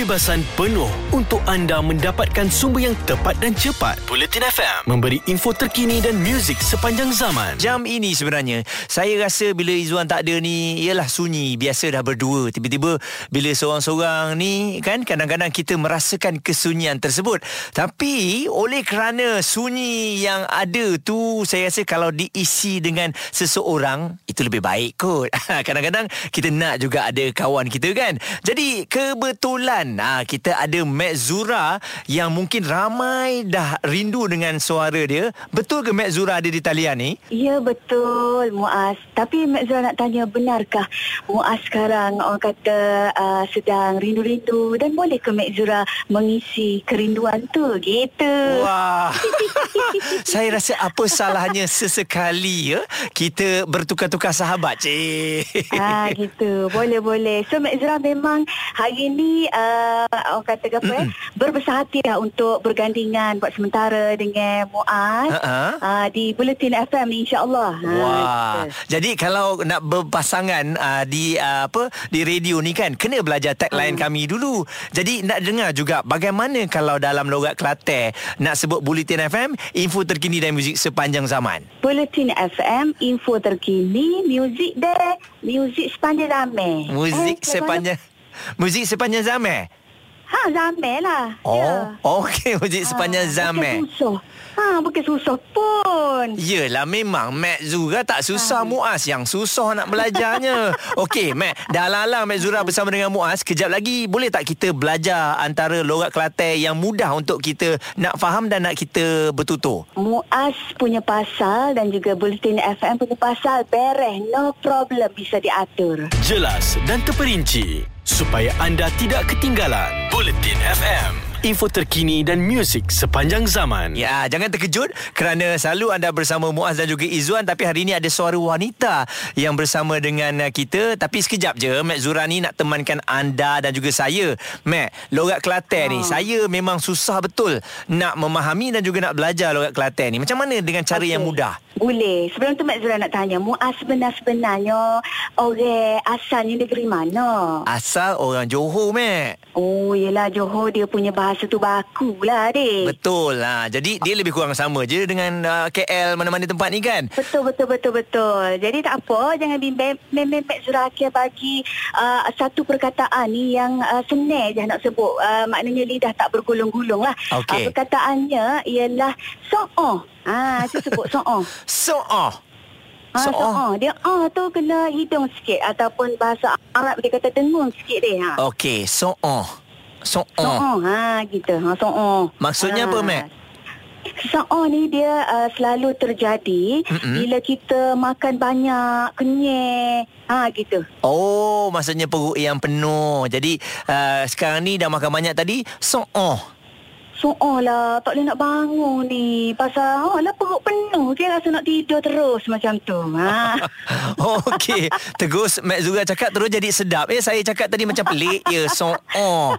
kebebasan penuh untuk anda mendapatkan sumber yang tepat dan cepat. Bulletin FM memberi info terkini dan muzik sepanjang zaman. Jam ini sebenarnya Saya rasa bila Izzuan tak ada ni Ialah sunyi Biasa dah berdua. Tiba-tiba Bila seorang-seorang ni Kan kadang-kadang kita merasakan kesunyian tersebut. Tapi Oleh kerana sunyi yang ada tu Saya rasa kalau diisi dengan seseorang Itu lebih baik kot. Kadang-kadang kita nak juga ada kawan kita kan. Jadi kebetulan ha, Kita ada Matt Zura Yang mungkin ramai dah rindu dengan suara dia Betul ke Matt Zura ada di talian ni? Ya betul Muaz Tapi Mak Zura nak tanya Benarkah Muaz sekarang Orang kata uh, Sedang rindu-rindu Dan boleh ke Mak Zura Mengisi kerinduan tu Gitu Wah. Saya rasa apa salahnya sesekali ya kita bertukar-tukar sahabat, cik. Ah gitu. Boleh boleh. So Mak Zura memang hari ni uh, orang kata apa eh berbesar hati lah untuk bergandingan buat sementara dengan Muaz Ha-ha. uh, di Bulletin FM ni insya-Allah. Ha, Wah. gitu. Jadi kalau nak berpasangan uh, di uh, apa di radio ni kan kena belajar tagline Hmm. kami dulu. Jadi nak dengar juga bagaimana kalau dalam logat Kelantan nak sebut Bulletin FM info terkini dan muzik sepanjang zaman. Bulletin FM info terkini muzik deh muzik sepanjang zaman. Muzik Eh, sepanjang muzik sepanjang zaman. Ha zaman lah. Oh, Ya. okey muzik sepanjang zaman. Bukan susah. Ha bukan susah pun. Yelah memang Mat Zura tak susah Muaz Yang susah nak belajarnya Okey Mat Dah lalang Mat Zura bersama dengan Muaz Kejap lagi Boleh tak kita belajar Antara logat Kelantan Yang mudah untuk kita Nak faham dan nak kita bertutur Muaz punya pasal dan juga Bulletin FM punya pasal beres. No problem bisa diatur. Jelas dan terperinci supaya anda tidak ketinggalan. Bulletin FM, info terkini dan muzik sepanjang zaman. Ya, jangan terkejut kerana selalu anda bersama Muaz dan juga Izzuan tapi hari ini ada suara wanita yang bersama dengan uh, kita tapi sekejap je Mat Zura ni nak temankan anda dan juga saya. Mat, logat Kelantan ni saya memang susah betul nak memahami dan juga nak belajar logat Kelantan ni. Macam mana dengan cara Okey. yang mudah? Boleh. Sebelum tu Mak Zura nak tanya, Muaz sebenar-sebenarnya orang asalnya negeri mana? Asal orang Johor, Mat. Oh, yelah Johor dia punya bahasa tu baku lah, adik. Betul lah. Jadi dia lebih kurang sama je dengan uh, KL mana-mana tempat ni kan? Betul betul betul betul. Jadi tak apa jangan bimbang Mek Zurakia bagi uh, satu perkataan ni yang uh, senang je nak sebut. Uh, maknanya lidah tak bergulung-gulung lah. Okey. Uh, perkataannya ialah so'oh. Ah, saya sebut so'oh. So, oh. Ah, So, oh. so'oh. Dia ah tu kena hidung sikit ataupun bahasa Arab dia kata dengung sikit dia. Ha. Okey, so, oh. So, oh. So'oh. Ha, gitu. Ha, so'oh. Maksudnya apa, Mek? So'oh ni dia uh, selalu terjadi Mm-mm. bila kita makan banyak, kenyang. Ha, gitu. Oh, maksudnya perut yang penuh. Jadi uh, sekarang ni dah makan banyak tadi. So, oh. So'oh lah, tak boleh nak bangun ni. Pasal, oh lah perut penuh. Dia rasa nak tidur terus macam tu. Ha. Okey. Terus Mak Zura cakap terus jadi sedap. Eh, saya cakap tadi macam pelik je. So, oh.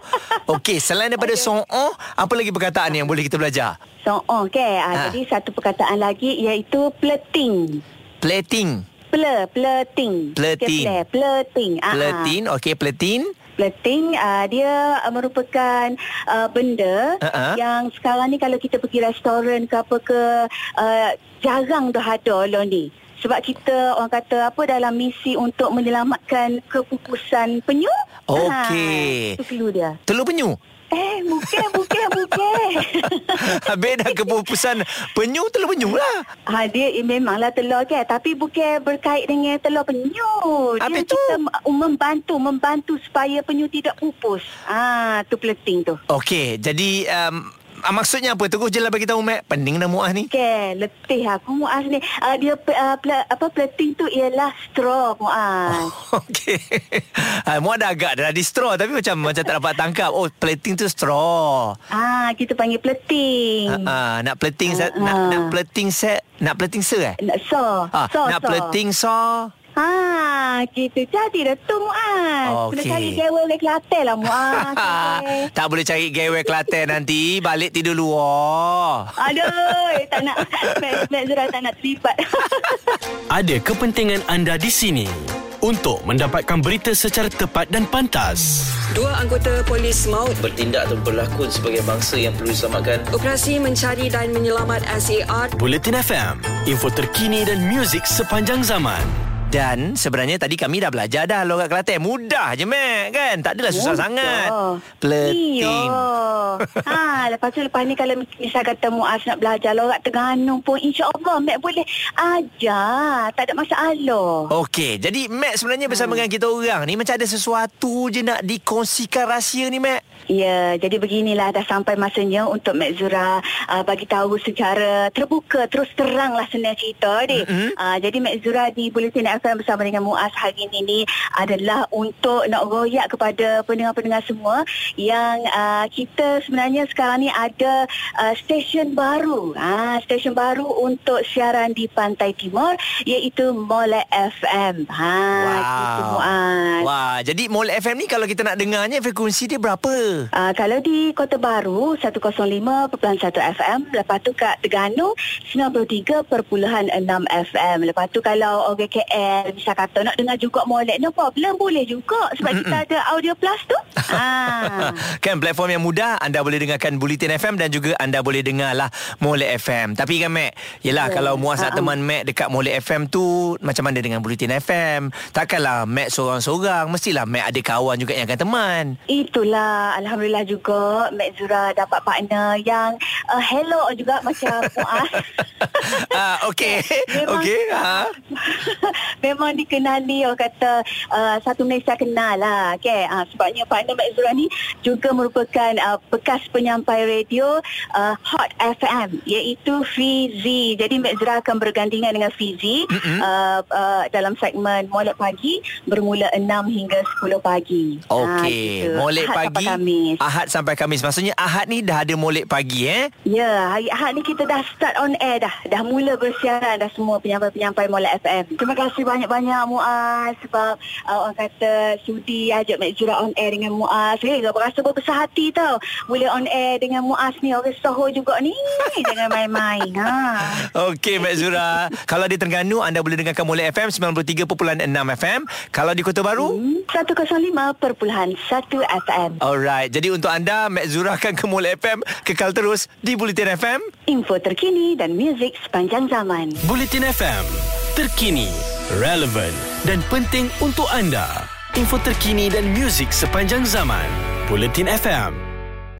Okey, selain daripada so, oh, apa lagi perkataan yang boleh kita belajar? So'oh, okay. Ha. Ha. Jadi, satu perkataan lagi iaitu pleting. Plating. Ple, pleting. Pleting. Okay, ple. Ah, ah. Platin. Okey, platin. Plating uh, dia uh, merupakan uh, benda Uh-uh. yang sekarang ni kalau kita pergi restoran ke apa ke uh, jarang dah ada lah ni. Sebab kita orang kata apa dalam misi untuk menyelamatkan kepupusan penyu. Okey. Ha, itu clue dia. Telur penyu. Eh, bukan, bukan, bukan. Habis dah kepupusan penyu, telur penyu lah. ha, dia eh, memanglah telur kan. Tapi bukan berkait dengan telur penyu. Apa tu? kita m- membantu, membantu supaya penyu tidak pupus. Ah, tu plating tu. Okey, jadi um, ah, maksudnya apa? Terus je lah bagi tahu Mak. Pening dah Muaz ni. Okey, letih aku Muaz ni. Uh, dia uh, pla, apa plating tu ialah straw Muaz. Okey. Ah, Muaz dah agak dah di straw tapi macam macam tak dapat tangkap. Oh, plating tu straw. Ah, kita panggil plating. Ah, ah, nak plating set, nak Ah. nak plating set, nak plating se eh? Nak saw. Ah, saw, nak saw. plating saw. Ah, gitu. Jadi dah tu Muaz. Okey. Kena cari gawe oleh Kelantan lah Muaz. Okey. tak boleh cari gawe Kelantan nanti Balik tidur luar Aduh, tak nak. Mek, Mek Zura tak nak terlibat. Ada kepentingan anda di sini. untuk mendapatkan berita secara tepat dan pantas. Dua anggota polis maut bertindak atau berlakon sebagai bangsa yang perlu diselamatkan. operasi mencari dan menyelamat SAR Buletin FM, info terkini dan muzik sepanjang zaman. Dan sebenarnya tadi kami dah belajar dah logat Kelantan. Mudah je, Mac. Kan? Tak adalah susah Mudah. sangat. Peletin. Iyo. ha, lepas tu lepas ni kalau misal kata Muaz nak belajar logat Terengganu pun insya-Allah Mek boleh ajar. Tak ada masalah. Okey, jadi Mac sebenarnya bersama dengan kita orang ni macam ada sesuatu je nak dikongsikan rahsia ni, Mac. Ya, jadi beginilah dah sampai masanya untuk Mek Zura uh, bagi tahu secara terbuka, terus teranglah sebenarnya cerita ni. Mm-hmm. Uh, jadi Mek Zura di Bulletin FM bersama dengan Muaz hari ini ni adalah untuk nak royak kepada pendengar-pendengar semua yang uh, kita sebenarnya sekarang ni ada uh, stesen baru. Uh, stesen baru untuk siaran di Pantai Timur iaitu Molek FM. Ha, gitu Muaz. Wah, jadi Mol FM ni kalau kita nak dengarnya frekuensi dia berapa? Uh, kalau di Kota Baru 105.1 FM Lepas tu kat Terengganu 93.6 FM Lepas tu kalau orang KL Bisa kata nak dengar juga molek No problem boleh juga Sebab kita ada Audio Plus tu ah. kan platform yang mudah anda boleh dengarkan Bulletin FM dan juga anda boleh dengarlah Molek FM. Tapi kan Mac, yelah Ya. kalau Muaz nak Ha-ha. teman Mac dekat Molek FM tu macam mana dengan Bulletin FM? Takkanlah Mac seorang-seorang, mestilah Mac ada kawan juga yang akan teman. Itulah Alhamdulillah juga Mek Zura dapat partner yang uh, Hello juga macam Muaz ah, okey. Memang- Okey. Ha. Memang dikenali orang kata uh, satu Malaysia kenal lah okay? uh, sebabnya partner Mek Zura ni juga merupakan uh, bekas penyampai radio uh, Hot FM iaitu Fizi jadi Mek Zura akan bergandingan dengan Fizi uh, uh, dalam segmen Molek Pagi bermula 6 hingga 10 pagi Ah, Okey. gitu. Molek pagi. Khamis. Ahad sampai Khamis. Maksudnya Ahad ni dah ada molek pagi eh? Ya, hari Ahad ni kita dah start on air dah. Dah mula bersiaran dah semua penyampai-penyampai Mola FM. Terima kasih banyak-banyak Muaz sebab uh, orang kata sudi ajak Mek Zura on air dengan Muaz. Hei, hey, berasa berbesar hati tau. Boleh on air dengan Muaz ni. Orang Soho juga ni. Jangan main-main. Ha. Okey Mek Zura Kalau di Terengganu Anda boleh dengarkan Molek FM 93.6 FM Kalau di Kota Baru Hmm, 105.1 FM. Alright Jadi untuk anda Mek Zura akan ke Molek FM Kekal terus Di Bulletin FM Info terkini dan muzik sepanjang zaman. Buletin FM, terkini, relevan dan penting untuk anda. Info terkini dan muzik sepanjang zaman. Buletin FM.